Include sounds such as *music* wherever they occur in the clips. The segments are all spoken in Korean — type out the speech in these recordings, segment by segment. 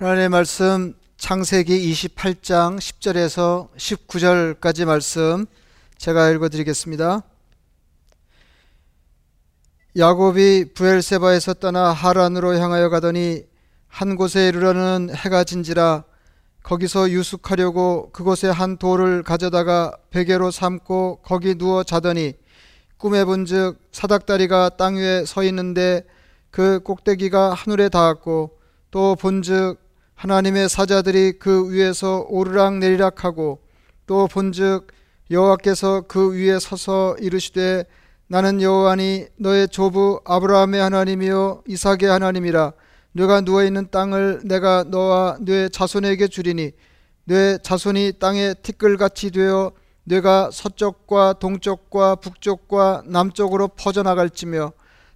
하나님의 말씀 창세기 28장 10절에서 19절까지 말씀 제가 읽어 드리겠습니다. 야곱이 부엘세바에서 떠나 하란으로 향하여 가더니 한 곳에 이르러는 해가 진지라 거기서 유숙하려고 그곳에 한 돌을 가져다가 베개로 삼고 거기 누워 자더니 꿈에 본즉 사닥다리가 땅 위에 서 있는데 그 꼭대기가 하늘에 닿았고 또 본즉 하나님의 사자들이 그 위에서 오르락 내리락 하고 또 본즉 여호와께서 그 위에 서서 이르시되 나는 여호와니 너의 조부 아브라함의 하나님이요 이삭의 하나님이라. 네가 누워 있는 땅을 내가 너와 네 자손에게 주리니 네 자손이 땅에 티끌같이 되어 네가 서쪽과 동쪽과 북쪽과 남쪽으로 퍼져나갈지며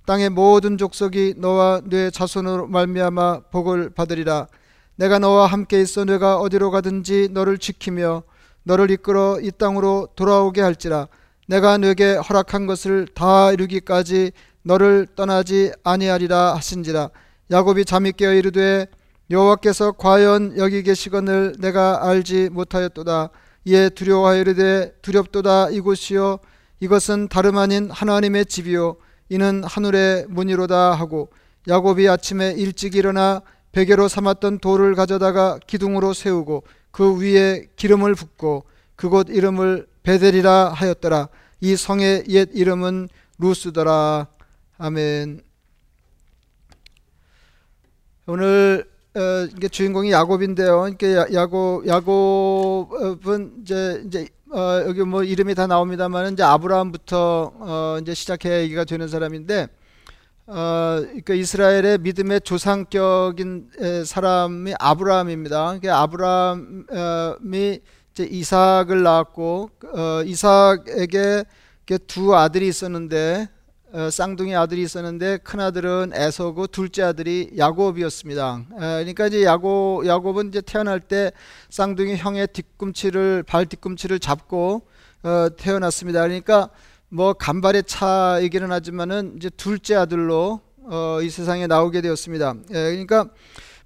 땅의 모든 족속이 너와 네 자손으로 말미암아 복을 받으리라 내가 너와 함께 있어 네가 어디로 가든지 너를 지키며 너를 이끌어 이 땅으로 돌아오게 할지라. 내가 네게 허락한 것을 다 이루기까지 너를 떠나지 아니하리라 하신지라. 야곱이 잠이 깨어 이르되 여호와께서 과연 여기 계시거늘 내가 알지 못하였도다. 이에 두려워하여 이르되 두렵도다 이곳이요. 이것은 다름 아닌 하나님의 집이요. 이는 하늘의 문이로다 하고 야곱이 아침에 일찍 일어나 베개로 삼았던 돌을 가져다가 기둥으로 세우고 그 위에 기름을 붓고 그곳 이름을 베델이라 하였더라. 이 성의 옛 이름은 루스더라. 아멘. 오늘 어, 이게 주인공이 야곱인데요. 이게 야곱 야곱은 이제 이제 어, 여기 뭐 이름이 다 나옵니다만 이제 아브라함부터 어, 이제 시작해 얘기가 되는 사람인데 어, 그러니까 이스라엘의 믿음의 조상격인 사람이 아브라함입니다. 그러니까 아브라함이 이제 이삭을 낳았고 어, 이삭에게 두 아들이 있었는데 어, 쌍둥이 아들이 있었는데 큰 아들은 에서고 둘째 아들이 야곱이었습니다. 에, 그러니까 이제 야곱 야곱은 이제 태어날 때 쌍둥이 형의 뒤꿈치를 발 뒤꿈치를 잡고 어, 태어났습니다. 그러니까 뭐 간발의 차이기는 하지만은 이제 둘째 아들로 어, 이 세상에 나오게 되었습니다. 예, 그러니까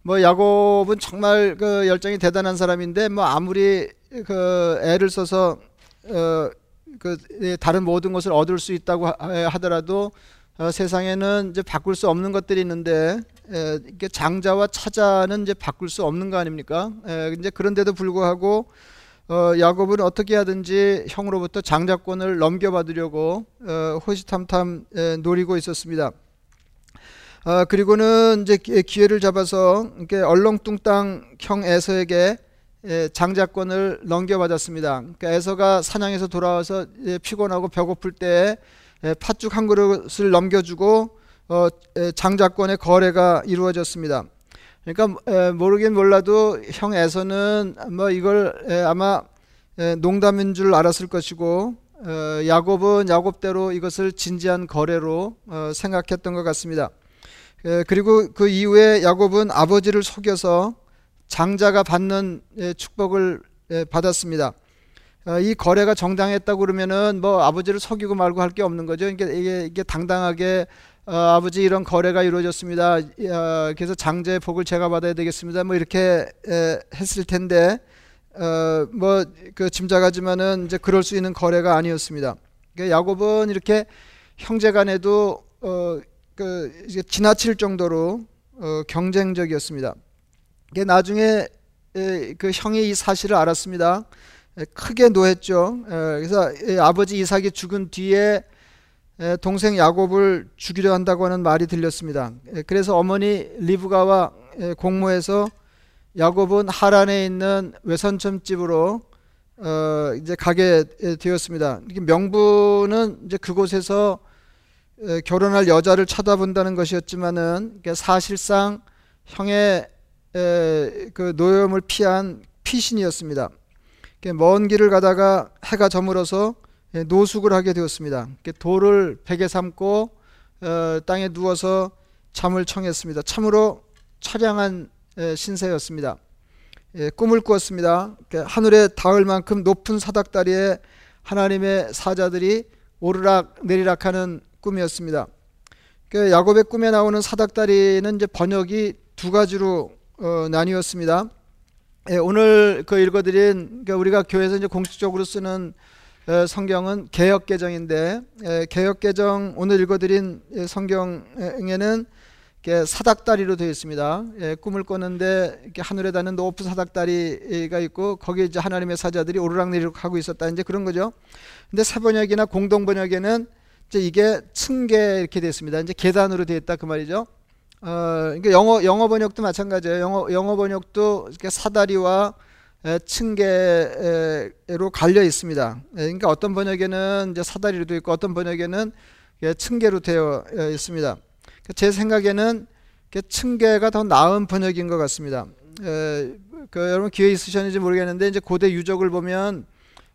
뭐 야곱은 정말 그 열정이 대단한 사람인데 뭐 아무리 그 애를 써서 어, 그 예, 다른 모든 것을 얻을 수 있다고 하 더라도 어, 세상에는 이제 바꿀 수 없는 것들이 있는데 에, 이게 장자와 차자는 이제 바꿀 수 없는 거 아닙니까? 에, 이제 그런데도 불구하고 어, 야곱은 어떻게 하든지 형으로부터 장자권을 넘겨받으려고 어, 호시탐탐 에, 노리고 있었습니다. 어, 그리고는 이제 기회를 잡아서 이렇게 얼렁뚱땅 형 에서에게 에, 장자권을 넘겨받았습니다. 그러니까 에서가 사냥에서 돌아와서 에, 피곤하고 배고플 때 에, 팥죽 한 그릇을 넘겨주고 어, 에, 장자권의 거래가 이루어졌습니다. 그러니까 모르긴 몰라도 형 에서는 뭐 이걸 아마 농담인 줄 알았을 것이고 어, 야곱은 야곱대로 이것을 진지한 거래로 어, 생각했던 것 같습니다. 그리고 그 이후에 야곱은 아버지를 속여서 장자가 받는 축복을 받았습니다. 어, 이 거래가 정당했다고 그러면은 뭐 아버지를 속이고 말고 할 게 없는 거죠. 그러니까 이게, 이게 당당하게 어, 아버지 이런 거래가 이루어졌습니다. 어, 그래서 장제의 복을 제가 받아야 되겠습니다. 뭐 이렇게 에, 했을 텐데 어, 뭐그 짐작하지만은 이제 그럴 수 있는 거래가 아니었습니다. 그러니까 야곱은 이렇게 형제간에도 어, 그 지나칠 정도로 어, 경쟁적이었습니다. 나중에 에, 그 형이 이 사실을 알았습니다. 에, 크게 노했죠. 에, 그래서 아버지 이삭이 죽은 뒤에 동생 야곱을 죽이려 한다고 하는 말이 들렸습니다. 그래서 어머니 리브가와 공모해서 야곱은 하란에 있는 외선점 집으로 어 이제 가게 되었습니다. 명분은 이제 그곳에서 결혼할 여자를 찾아본다는 것이었지만은 사실상 형의 그 노염을 피한 피신이었습니다. 먼 길을 가다가 해가 저물어서 예, 노숙을 하게 되었습니다. 돌을 베개 삼고 어, 땅에 누워서 잠을 청했습니다. 참으로 처량한 신세였습니다. 예, 꿈을 꾸었습니다. 하늘에 닿을 만큼 높은 사닥다리에 하나님의 사자들이 오르락 내리락하는 꿈이었습니다. 야곱의 꿈에 나오는 사닥다리는 이제 번역이 두 가지로 어, 나뉘었습니다. 예, 오늘 그 읽어드린 그러니까 우리가 교회에서 이제 공식적으로 쓰는 에, 성경은 개역 개정인데 에, 개역 개정 오늘 읽어드린 예, 성경에는 사닥다리로 되어 있습니다. 예, 꿈을 이렇게 하늘에 닿는 높은 사닥다리가 있고 거기에 이제 하나님의 사자들이 오르락내리락 하고 있었다 이제 그런 거죠. 근데 사번역이나 공동 번역에는 이제 이게 층계 이렇게 됐습니다. 이제 계단으로 되어 있다 그 말이죠. 어, 그러니까 영어 영어 번역도 마찬가지예요. 영어 영어 번역도 이렇게 사다리와 에, 층계로 갈려 있습니다. 에, 그러니까 어떤 번역에는 이제 사다리로 되어 있고 어떤 번역에는 예, 층계로 되어 있습니다. 그러니까 제 생각에는 층계가 더 나은 번역인 것 같습니다. 에, 그 여러분 기회 있으셨는지 모르겠는데 이제 고대 유적을 보면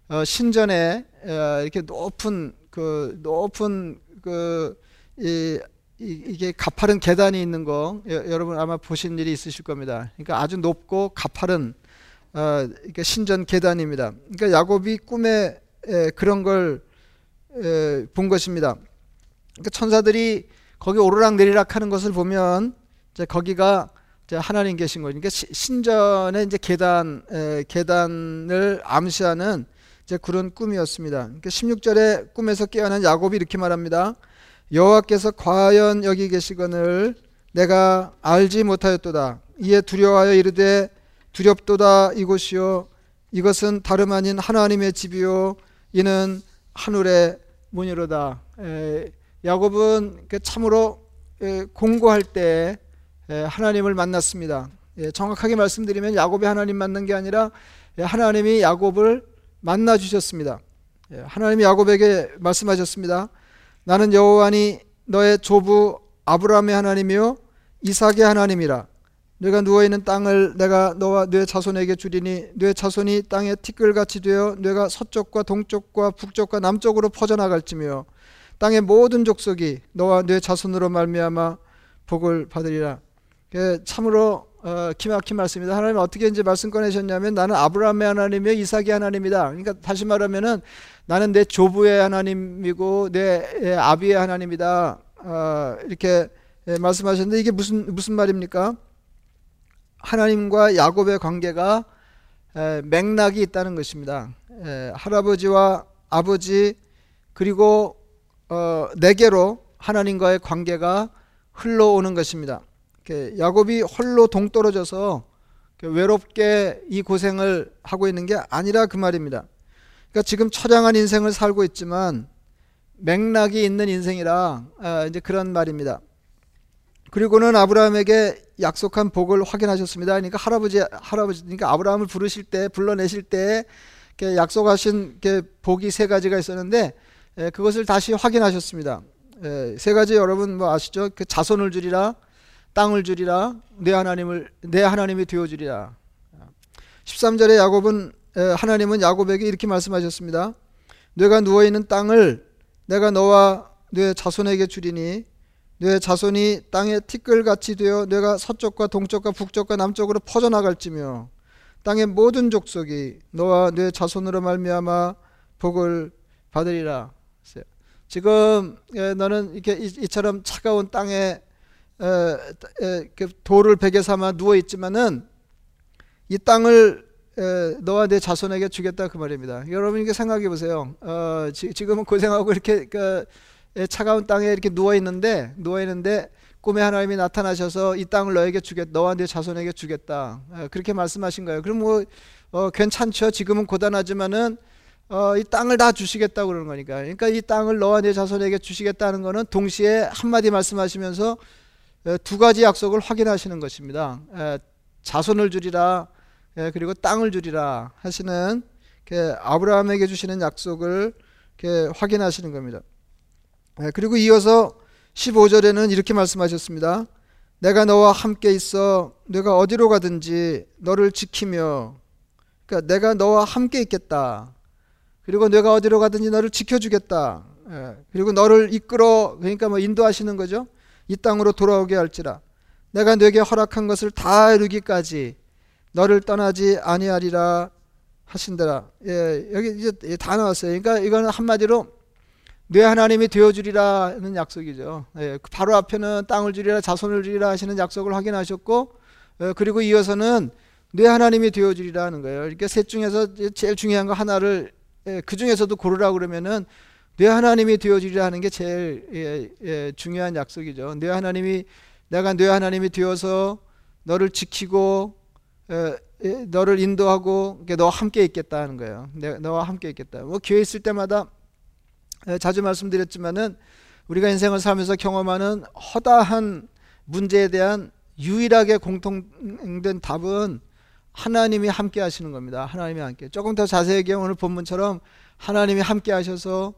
어, 신전에 에, 이렇게 높은 그 높은 그 이 이게 가파른 계단이 있는 거 여러분 아마 보신 일이 있으실 겁니다. 그러니까 아주 높고 가파른 어, 그러니까 신전 계단입니다. 그러니까 야곱이 꿈에 에, 그런 걸 본 것입니다. 그러니까 천사들이 거기 오르락 내리락 하는 것을 보면 이제 거기가 이제 하나님 계신 거니까 그러니까 신전의 이제 계단 에, 계단을 암시하는 이제 그런 꿈이었습니다. 그러니까 16절에 꿈에서 깨어난 야곱이 이렇게 말합니다. 여호와께서 과연 여기 계시거늘 내가 알지 못하였도다. 이에 두려워하여 이르되 두렵도다 이곳이요 이것은 다름 아닌 하나님의 집이요 이는 하늘의 문이로다. 에, 야곱은 그 참으로 에, 공고할 때 에, 하나님을 만났습니다. 예, 정확하게 말씀드리면 야곱이 하나님 만난 게 아니라 예, 하나님이 야곱을 만나 주셨습니다. 예, 하나님이 야곱에게 말씀하셨습니다. 나는 여호와니 너의 조부 아브라함의 하나님이요 이삭의 하나님이라. 내가 누워 있는 땅을 내가 너와 네 자손에게 주리니 네 자손이 땅에 티끌같이 되어 네가 서쪽과 동쪽과 북쪽과 남쪽으로 퍼져 나갈지며 땅의 모든 족속이 너와 네 자손으로 말미암아 복을 받으리라. 참으로 어, 기막힌 말씀입니다. 하나님 어떻게 이제 말씀 꺼내셨냐면 나는 아브라함의 하나님이요 이삭의 하나님이다. 그러니까 다시 말하면은 나는 내 조부의 하나님이고 내 아비의 하나님이다. 어, 이렇게 말씀하셨는데 이게 무슨 무슨 말입니까? 하나님과 야곱의 관계가 에, 맥락이 있다는 것입니다. 에, 할아버지와 아버지 그리고 어, 내게로 하나님과의 관계가 흘러오는 것입니다. 야곱이 홀로 동떨어져서 외롭게 이 고생을 하고 있는 게 아니라 그 말입니다. 그러니까 지금 처량한 인생을 살고 있지만 맥락이 있는 인생이라 아, 이제 그런 말입니다. 그리고는 아브라함에게 약속한 복을 확인하셨습니다. 그러니까 할아버지 할아버지 그러니까 아브라함을 부르실 때 불러내실 때 약속하신 복이 세 가지가 있었는데 그것을 다시 확인하셨습니다. 세 가지 여러분 뭐 아시죠? 그 자손을 주리라 땅을 주리라 내 하나님을 내 하나님이 되어 주리라. 13절에 야곱은 하나님은 야곱에게 이렇게 말씀하셨습니다. 내가 누워 있는 땅을 내가 너와 내 자손에게 주리니 내 자손이 땅에 티끌같이 되어 내가 서쪽과 동쪽과 북쪽과 남쪽으로 퍼져나갈지며 땅의 모든 족속이 너와 내 자손으로 말미암아 복을 받으리라. 지금 너는 이렇게 이처럼 차가운 땅에 그 돌을 베개 삼아 누워 있지만은 이 땅을 너와 내 자손에게 주겠다 그 말입니다. 여러분 이게 생각해 보세요. 어, 지, 금은 고생하고 이렇게 그 차가운 땅에 이렇게 누워 있는데 누워 있는데 꿈에 하나님이 나타나셔서 이 땅을 너에게 주겠, 너와 내 자손에게 주겠다. 어, 그렇게 말씀하신 거예요. 그럼 뭐 어, 괜찮죠. 지금은 고단하지만은 어, 이 땅을 다 주시겠다고 그러는 거니까. 그러니까 이 땅을 너와 내 자손에게 주시겠다는 거는 동시에 한마디 말씀하시면서 두 가지 약속을 확인하시는 것입니다. 자손을 주리라 그리고 땅을 주리라 하시는 아브라함에게 주시는 약속을 확인하시는 겁니다. 그리고 이어서 15절에는 이렇게 말씀하셨습니다. 내가 너와 함께 있어 내가 어디로 가든지 너를 지키며 그러니까 내가 너와 함께 있겠다. 그리고 내가 어디로 가든지 너를 지켜주겠다. 그리고 너를 이끌어 그러니까 뭐 인도하시는 거죠. 이 땅으로 돌아오게 할지라 내가 네게 허락한 것을 다 이루기까지 너를 떠나지 아니하리라 하신다라. 예, 여기 이제 다 나왔어요. 그러니까 이거는 한마디로 내 하나님이 되어주리라는 약속이죠. 예, 그 바로 앞에는 땅을 주리라 자손을 주리라 하시는 약속을 확인하셨고 어, 그리고 이어서는 내 하나님이 되어주리라 하는 거예요. 이렇게 셋 중에서 제일 중요한 거 하나를 예, 그 중에서도 고르라 그러면은 내 하나님이 되어주리라 하는 게 제일 예, 예, 중요한 약속이죠. 내 하나님이 내가 내 하나님이 되어서 너를 지키고 에, 에, 너를 인도하고 너와 함께 있겠다 하는 거예요. 내, 너와 함께 있겠다. 뭐 교회 있을 때마다 에, 자주 말씀드렸지만은 우리가 인생을 살면서 경험하는 허다한 문제에 대한 유일하게 공통된 답은 하나님이 함께 하시는 겁니다. 하나님이 함께. 조금 더 자세하게 오늘 본문처럼 하나님이 함께 하셔서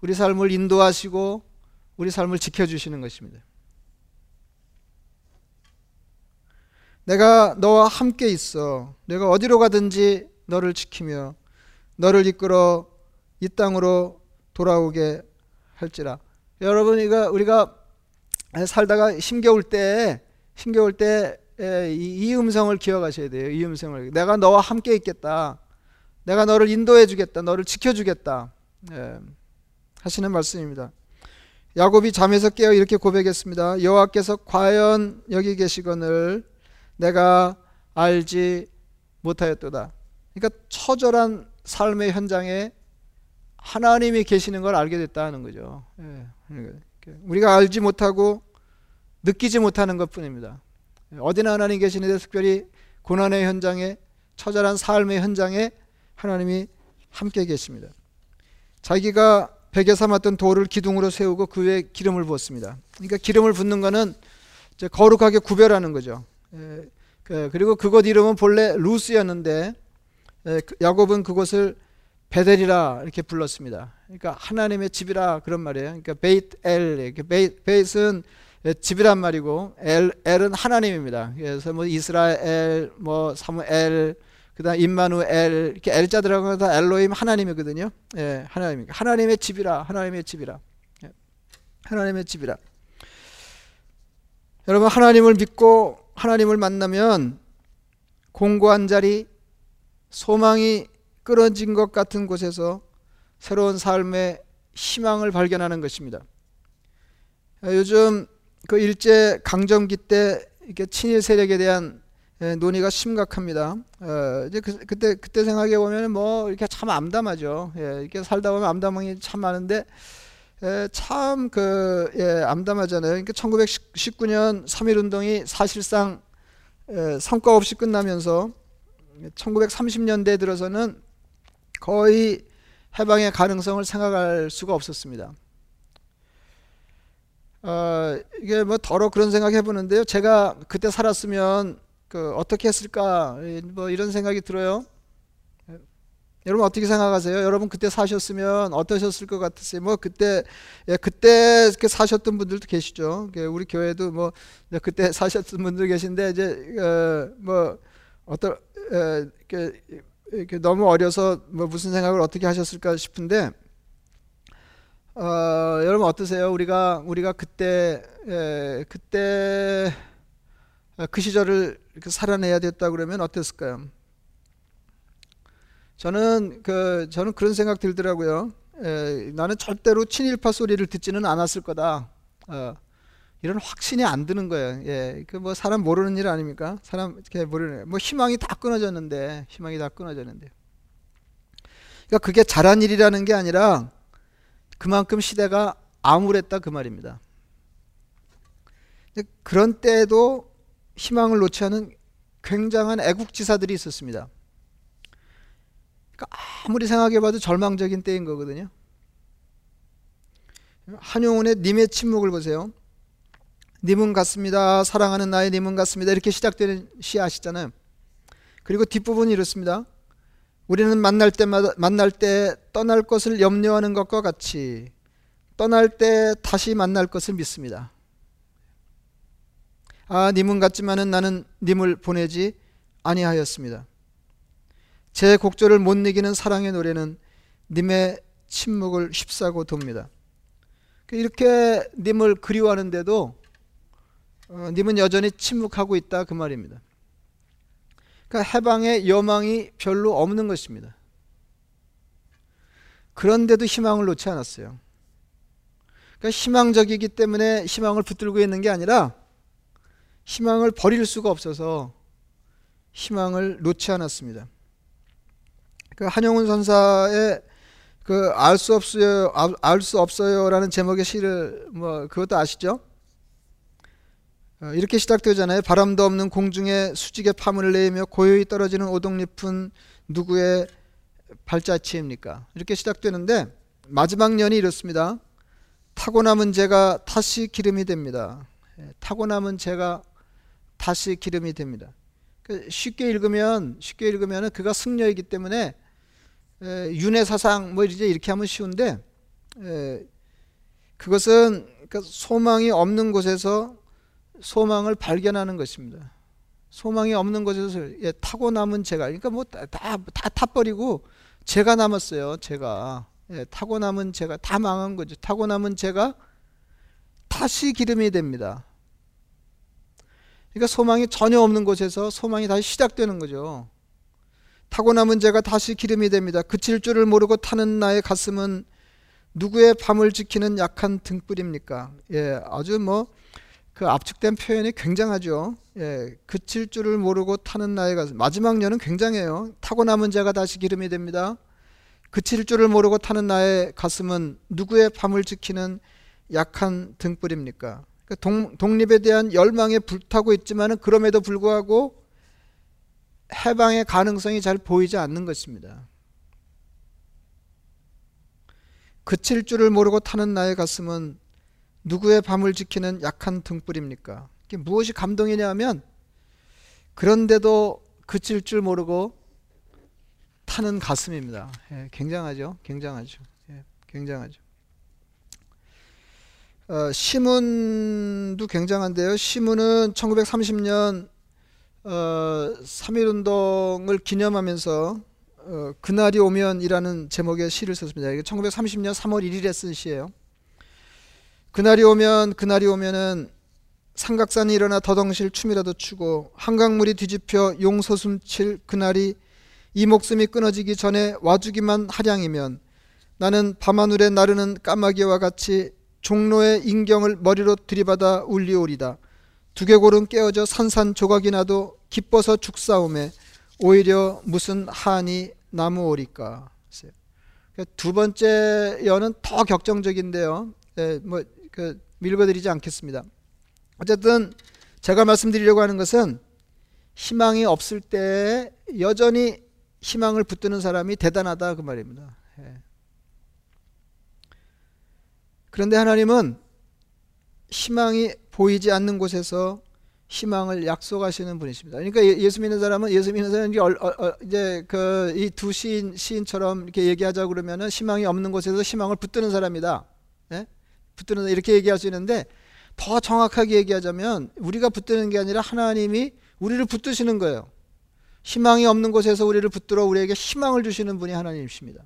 우리 삶을 인도하시고 우리 삶을 지켜주시는 것입니다. 내가 너와 함께 있어. 내가 어디로 가든지 너를 지키며 너를 이끌어 이 땅으로 돌아오게 할지라. 여러분 이거 우리가 살다가 힘겨울 때 힘겨울 때 이 음성을 기억하셔야 돼요. 이 음성을 내가 너와 함께 있겠다. 내가 너를 인도해 주겠다. 너를 지켜 주겠다. 예, 하시는 말씀입니다. 야곱이 잠에서 깨어 이렇게 고백했습니다. 여호와께서 과연 여기 계시거늘 내가 알지 못하였도다. 그러니까 처절한 삶의 현장에 하나님이 계시는 걸 알게 됐다는 거죠. 예, 그러니까 우리가 알지 못하고 느끼지 못하는 것 뿐입니다. 어디나 하나님 계시는데 특별히 고난의 현장에 처절한 삶의 현장에 하나님이 함께 계십니다. 자기가 베개 삼았던 돌을 기둥으로 세우고 그 위에 기름을 부었습니다. 그러니까 기름을 붓는 것은 거룩하게 구별하는 거죠. 예, 그, 그리고 그곳 이름은 본래 루스였는데 예, 그 야곱은 그곳을 벧엘이라 이렇게 불렀습니다. 그러니까 하나님의 집이라 그런 말이에요. 그러니까 베이트 엘, 베이트는 집이란 말이고 엘, 엘은 하나님입니다. 그래서 뭐 이스라엘, 뭐 사무엘, 그다음 임마누엘 이렇게 엘자 들어가면 다 엘로힘 하나님이거든요. 예, 하나님. 하나님의 집이라, 하나님의 집이라, 예, 하나님의 집이라. 여러분 하나님을 믿고 하나님을 만나면 공고한 자리, 소망이 끊어진 것 같은 곳에서 새로운 삶의 희망을 발견하는 것입니다. 요즘 그 일제 강점기 때 이렇게 친일 세력에 대한 논의가 심각합니다. 어, 이제 그, 때 그때 생각해 보면 뭐 이렇게 참 암담하죠. 예, 이렇게 살다 보면 암담한 참 많은데 예, 참그 예, 암담하잖아요. 그러니까 1919년 3.1 운동이 사실상 예, 성과 없이 끝나면서 1930년대 들어서는 거의 해방의 가능성을 생각할 수가 없었습니다. 어, 이게 뭐 더러 그런 생각 해보는데요. 제가 그때 살았으면 그 어떻게 했을까 뭐 이런 생각이 들어요. 여러분 어떻게 생각하세요? 여러분 그때 사셨으면 어떠셨을 것 같으세요? 뭐 그때 예, 그때 사셨던 분들도 계시죠. 우리 교회도 뭐 그때 *laughs* 사셨던 분들 계신데 이제 어, 뭐 어떤 어, 이렇게, 이렇게 너무 어려서 뭐 무슨 생각을 어떻게 하셨을까 싶은데 어, 여러분 어떠세요? 우리가 우리가 그때 예, 그때 그 시절을 살아내야 됐다 그러면 어땠을까요? 저는 그 저는 그런 생각 들더라고요. 에, 나는 절대로 친일파 소리를 듣지는 않았을 거다. 어, 이런 확신이 안 드는 거예요. 예, 그 뭐 사람 모르는 일 아닙니까? 사람 이렇게 모르는 뭐 희망이 다 끊어졌는데 희망이 다 끊어졌는데. 그러니까 그게 잘한 일이라는 게 아니라 그만큼 시대가 암울했다 그 말입니다. 그런 때에도 희망을 놓지 않은 굉장한 애국지사들이 있었습니다. 그러니까 아무리 생각해봐도 절망적인 때인 거거든요. 한용운의 님의 침묵을 보세요. 님은 같습니다. 사랑하는 나의 님은 같습니다. 이렇게 시작되는 시 아시잖아요. 그리고 뒷부분이 이렇습니다. 우리는 만날 때마다 만날 때 떠날 것을 염려하는 것과 같이 떠날 때 다시 만날 것을 믿습니다. 아, 님은 같지만은 나는 님을 보내지 아니하였습니다. 제 곡조를 못 이기는 사랑의 노래는 님의 침묵을 휩싸고 돕니다. 이렇게 님을 그리워하는데도 어, 님은 여전히 침묵하고 있다 그 말입니다. 그러니까 해방의 여망이 별로 없는 것입니다. 그런데도 희망을 놓지 않았어요. 그러니까 희망적이기 때문에 희망을 붙들고 있는 게 아니라 희망을 버릴 수가 없어서 희망을 놓지 않았습니다. 그 한용운 선사의 그 알 수 없어요, 알 수 없어요라는 제목의 시를 뭐 그것도 아시죠? 어, 이렇게 시작되잖아요. 바람도 없는 공중에 수직의 파문을 내며 고요히 떨어지는 오동잎은 누구의 발자취입니까? 이렇게 시작되는데 마지막 년이 이렇습니다. 타고 남은 제가 다시 기름이 됩니다. 예, 타고 남은 제가 다시 기름이 됩니다. 그 쉽게 읽으면 쉽게 읽으면 그가 승려이기 때문에 윤회 사상 뭐 이제 이렇게 하면 쉬운데 그것은 그러니까 소망이 없는 곳에서 소망을 발견하는 것입니다. 소망이 없는 곳에서 예, 타고 남은 제가 그러니까 뭐다다 타버리고 제가 남았어요. 제가 예, 타고 남은 제가 다 망한 거죠. 타고 남은 제가 다시 기름이 됩니다. 그러니까 소망이 전혀 없는 곳에서 소망이 다시 시작되는 거죠. 타고 남은 제가 다시 기름이 됩니다. 그칠 줄을 모르고 타는 나의 가슴은 누구의 밤을 지키는 약한 등불입니까? 예, 아주 뭐 그 압축된 표현이 굉장하죠. 예, 그칠 줄을 모르고 타는 나의 가슴. 마지막 년은 굉장해요. 타고 남은 자가 다시 기름이 됩니다. 그칠 줄을 모르고 타는 나의 가슴은 누구의 밤을 지키는 약한 등불입니까? 그 동, 독립에 대한 열망에 불타고 있지만 그럼에도 불구하고 해방의 가능성이 잘 보이지 않는 것입니다. 그칠 줄을 모르고 타는 나의 가슴은 누구의 밤을 지키는 약한 등불입니까? 이게 무엇이 감동이냐 하면 그런데도 그칠 줄 모르고 타는 가슴입니다. 예, 굉장하죠. 굉장하죠. 예, 굉장하죠. 어, 시문도 굉장한데요. 시문은 1930년 어, 3.1운동을 기념하면서 어, 그날이 오면이라는 제목의 시를 썼습니다. 이게 1930년 3월 1일에 쓴 시예요. 그날이 오면 그날이 오면은 삼각산이 일어나 더덩실 춤이라도 추고 한강물이 뒤집혀 용서숨칠 그날이 이 목숨이 끊어지기 전에 와주기만 하량이면 나는 밤하늘에 나르는 까마귀와 같이 종로의 인경을 머리로 들이받아 울리오리다. 두개골은 깨어져 산산조각이 나도 기뻐서 죽사움에 오히려 무슨 한이 나무오리까. 두 번째 연은 더 격정적인데요. 예, 뭐 그 밀어드리지 않겠습니다. 어쨌든 제가 말씀드리려고 하는 것은 희망이 없을 때 여전히 희망을 붙드는 사람이 대단하다 그 말입니다. 예. 그런데 하나님은 희망이 보이지 않는 곳에서 희망을 약속하시는 분이십니다. 그러니까 예, 예수 믿는 사람은 예수 믿는 사람이 이제 그 이 두 시인 시인처럼 이렇게 얘기하자 그러면은 희망이 없는 곳에서 희망을 붙드는 사람이다. 예? 붙드는 이렇게 얘기할 수 있는데 더 정확하게 얘기하자면 우리가 붙드는 게 아니라 하나님이 우리를 붙드시는 거예요. 희망이 없는 곳에서 우리를 붙들어 우리에게 희망을 주시는 분이 하나님이십니다.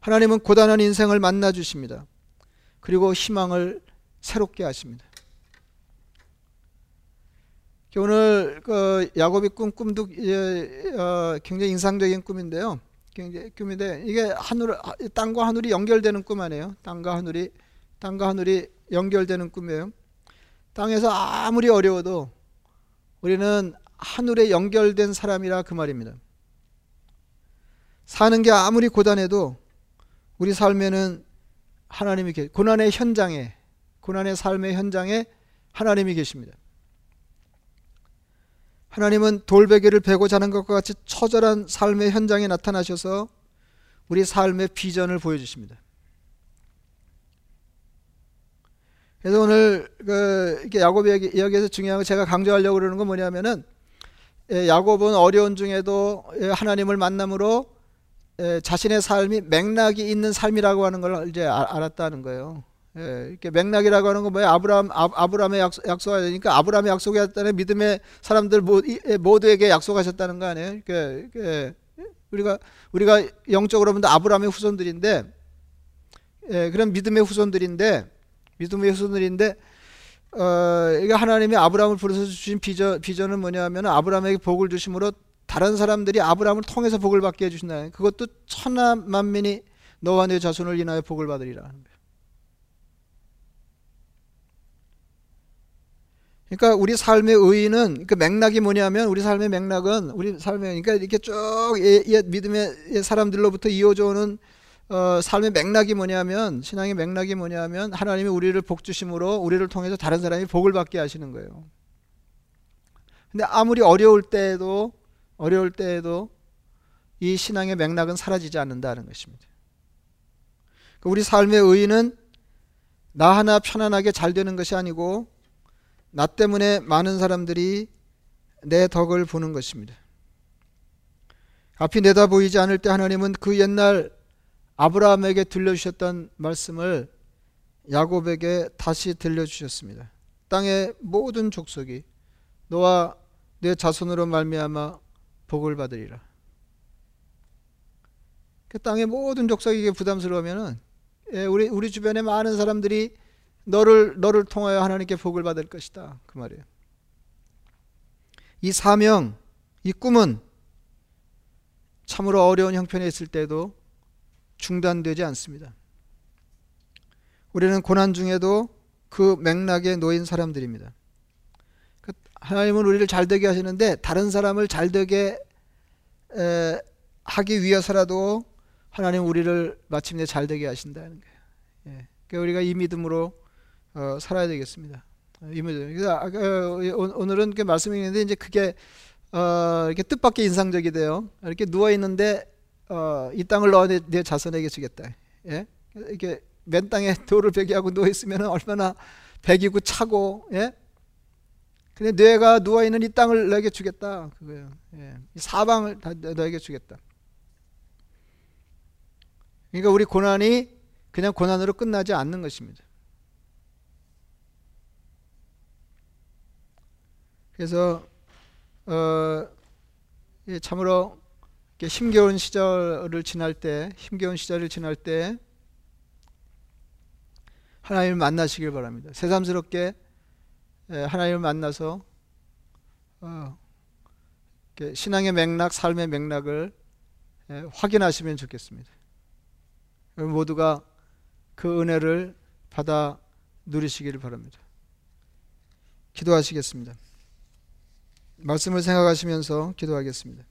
하나님은 고단한 인생을 만나 주십니다. 그리고 희망을 새롭게 하십니다. 오늘 그 야곱이 꾼 꿈도 어, 굉장히 인상적인 꿈인데요. 굉장히 꿈인데 이게 하늘 땅과 하늘이 연결되는 꿈 아니에요? 땅과 하늘이 땅과 하늘이 연결되는 꿈이에요. 땅에서 아무리 어려워도 우리는 하늘에 연결된 사람이라 그 말입니다. 사는 게 아무리 고단해도 우리 삶에는 하나님이 계 고난의 현장에 고난의 삶의 현장에 하나님이 계십니다. 하나님은 돌베개를 베고 자는 것과 같이 처절한 삶의 현장에 나타나셔서 우리 삶의 비전을 보여주십니다. 그래서 오늘 그 이렇게 야곱 이야기에서 중요한 거 제가 강조하려고 그러는 건 뭐냐면은 예, 야곱은 어려운 중에도 예, 하나님을 만남으로 예, 자신의 삶이 맥락이 있는 삶이라고 하는 걸 이제 알았다는 거예요. 이렇게 맥락이라고 하는 건 뭐야? 아브라함 아브라함의 약속, 약속해야 되니까 아브라함의 약속했다는 믿음의 사람들 모두에게 약속하셨다는 거 아니에요? 그러니까 우리가 우리가 영적으로 보면 아브라함의 후손들인데 그런 믿음의 후손들인데 믿음의 후손들인데 어, 이게 하나님이 아브라함을 부르셔 주신 비전, 비전은 뭐냐면 아브라함에게 복을 주심으로 다른 사람들이 아브라함을 통해서 복을 받게 해주신다. 그것도 천하 만민이 너와 네 자손을 인하여 복을 받으리라 하는 거예요. 그러니까 우리 삶의 의의는 그 맥락이 뭐냐면 우리 삶의 맥락은 우리 삶의 그러니까 이렇게 쭉 예, 예, 믿음의 사람들로부터 이어져 오는 어, 삶의 맥락이 뭐냐면 신앙의 맥락이 뭐냐면 하나님이 우리를 복 주심으로 우리를 통해서 다른 사람이 복을 받게 하시는 거예요. 근데 아무리 어려울 때에도 어려울 때에도 이 신앙의 맥락은 사라지지 않는다는 것입니다. 그러니까 우리 삶의 의의는 나 하나 편안하게 잘 되는 것이 아니고 나 때문에 많은 사람들이 내 덕을 보는 것입니다. 앞이 내다 보이지 않을 때 하나님은 그 옛날 아브라함에게 들려주셨던 말씀을 야곱에게 다시 들려주셨습니다. 땅의 모든 족속이 너와 내 자손으로 말미암아 복을 받으리라. 그 땅의 모든 족속에게 부담스러우면은 예, 우리 우리 주변에 많은 사람들이 너를 너를 통하여 하나님께 복을 받을 것이다 그 말이에요. 이 사명, 이 꿈은 참으로 어려운 형편에 있을 때도 중단되지 않습니다. 우리는 고난 중에도 그 맥락에 놓인 사람들입니다. 그 하나님은 우리를 잘 되게 하시는데 다른 사람을 잘 되게 하기 위해서라도 하나님 우리를 마침내 잘 되게 하신다는 거예요. 예. 그러니까 우리가 이 믿음으로 어, 살아야 되겠습니다. 이 믿음. 그래서 아, 그, 오늘은 그 말씀이 있는데 이제 그게 어, 이렇게 뜻밖의 인상적이 돼요. 이렇게 누워 있는데 어, 이 땅을 너와 내, 내 자손에게 주겠다. 예? 이렇게 맨 땅에 *laughs* 돌을 베개하고 누워 있으면 얼마나 배기고 차고, 예? 근데 뇌가 누워 있는 이 땅을 너에게 주겠다. 그거예요. 예. 사방을 다 너에게 주겠다. 그러니까 우리 고난이 그냥 고난으로 끝나지 않는 것입니다. 그래서 어, 참으로 힘겨운 시절을 지날 때, 힘겨운 시절을 지날 때 하나님을 만나시길 바랍니다. 새삼스럽게 하나님을 만나서 어, 신앙의 맥락, 삶의 맥락을 확인하시면 좋겠습니다. 모두가 그 은혜를 받아 누리시기를 바랍니다. 기도하시겠습니다. 말씀을 생각하시면서 기도하겠습니다.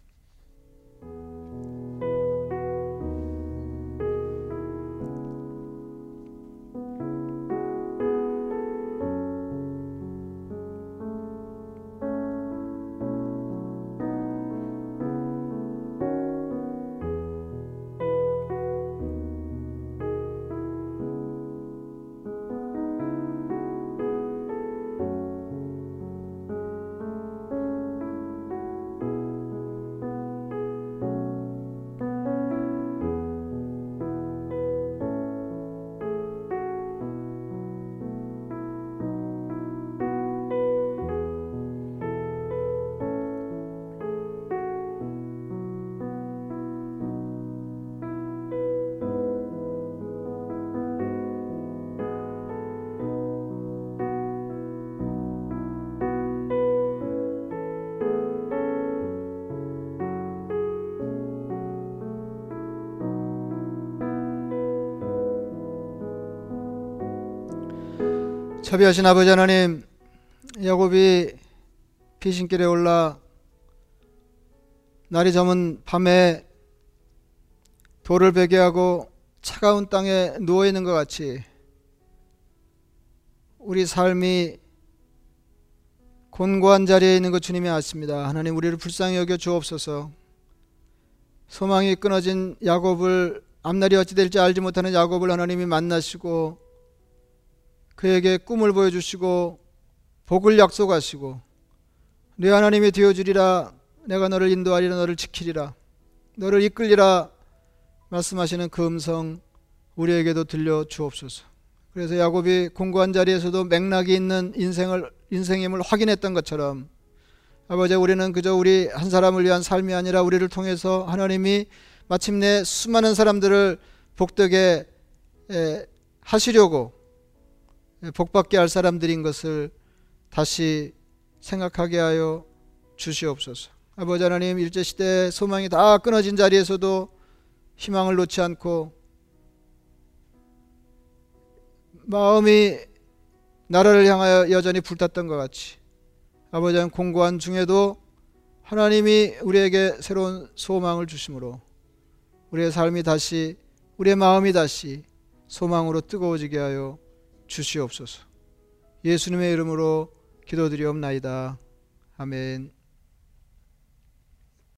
자비하신 아버지 하나님 야곱이 피신길에 올라 날이 저문 밤에 돌을 베개하고 차가운 땅에 누워 있는 것 같이 우리 삶이 곤고한 자리에 있는 것 주님이 아십니다. 하나님 우리를 불쌍히 여겨 주옵소서. 소망이 끊어진 야곱을 앞날이 어찌 될지 알지 못하는 야곱을 하나님이 만나시고 그에게 꿈을 보여주시고 복을 약속하시고 내 하나님이 되어주리라 내가 너를 인도하리라 너를 지키리라 너를 이끌리라 말씀하시는 그 음성 우리에게도 들려 주옵소서. 그래서 야곱이 공고한 자리에서도 맥락이 있는 인생을 인생임을 확인했던 것처럼 아버지 우리는 그저 우리 한 사람을 위한 삶이 아니라 우리를 통해서 하나님이 마침내 수많은 사람들을 복되게 하시려고 예, 복받게 할 사람들인 것을 다시 생각하게 하여 주시옵소서. 아버지 하나님 일제시대 소망이 다 끊어진 자리에서도 희망을 놓지 않고 마음이 나라를 향하여 여전히 불탔던 것 같이 아버지 하나님 공고한 중에도 하나님이 우리에게 새로운 소망을 주심으로 우리의 삶이 다시 우리의 마음이 다시 소망으로 뜨거워지게 하여 주시옵소서. 예수님의 이름으로 기도드리옵나이다. 아멘.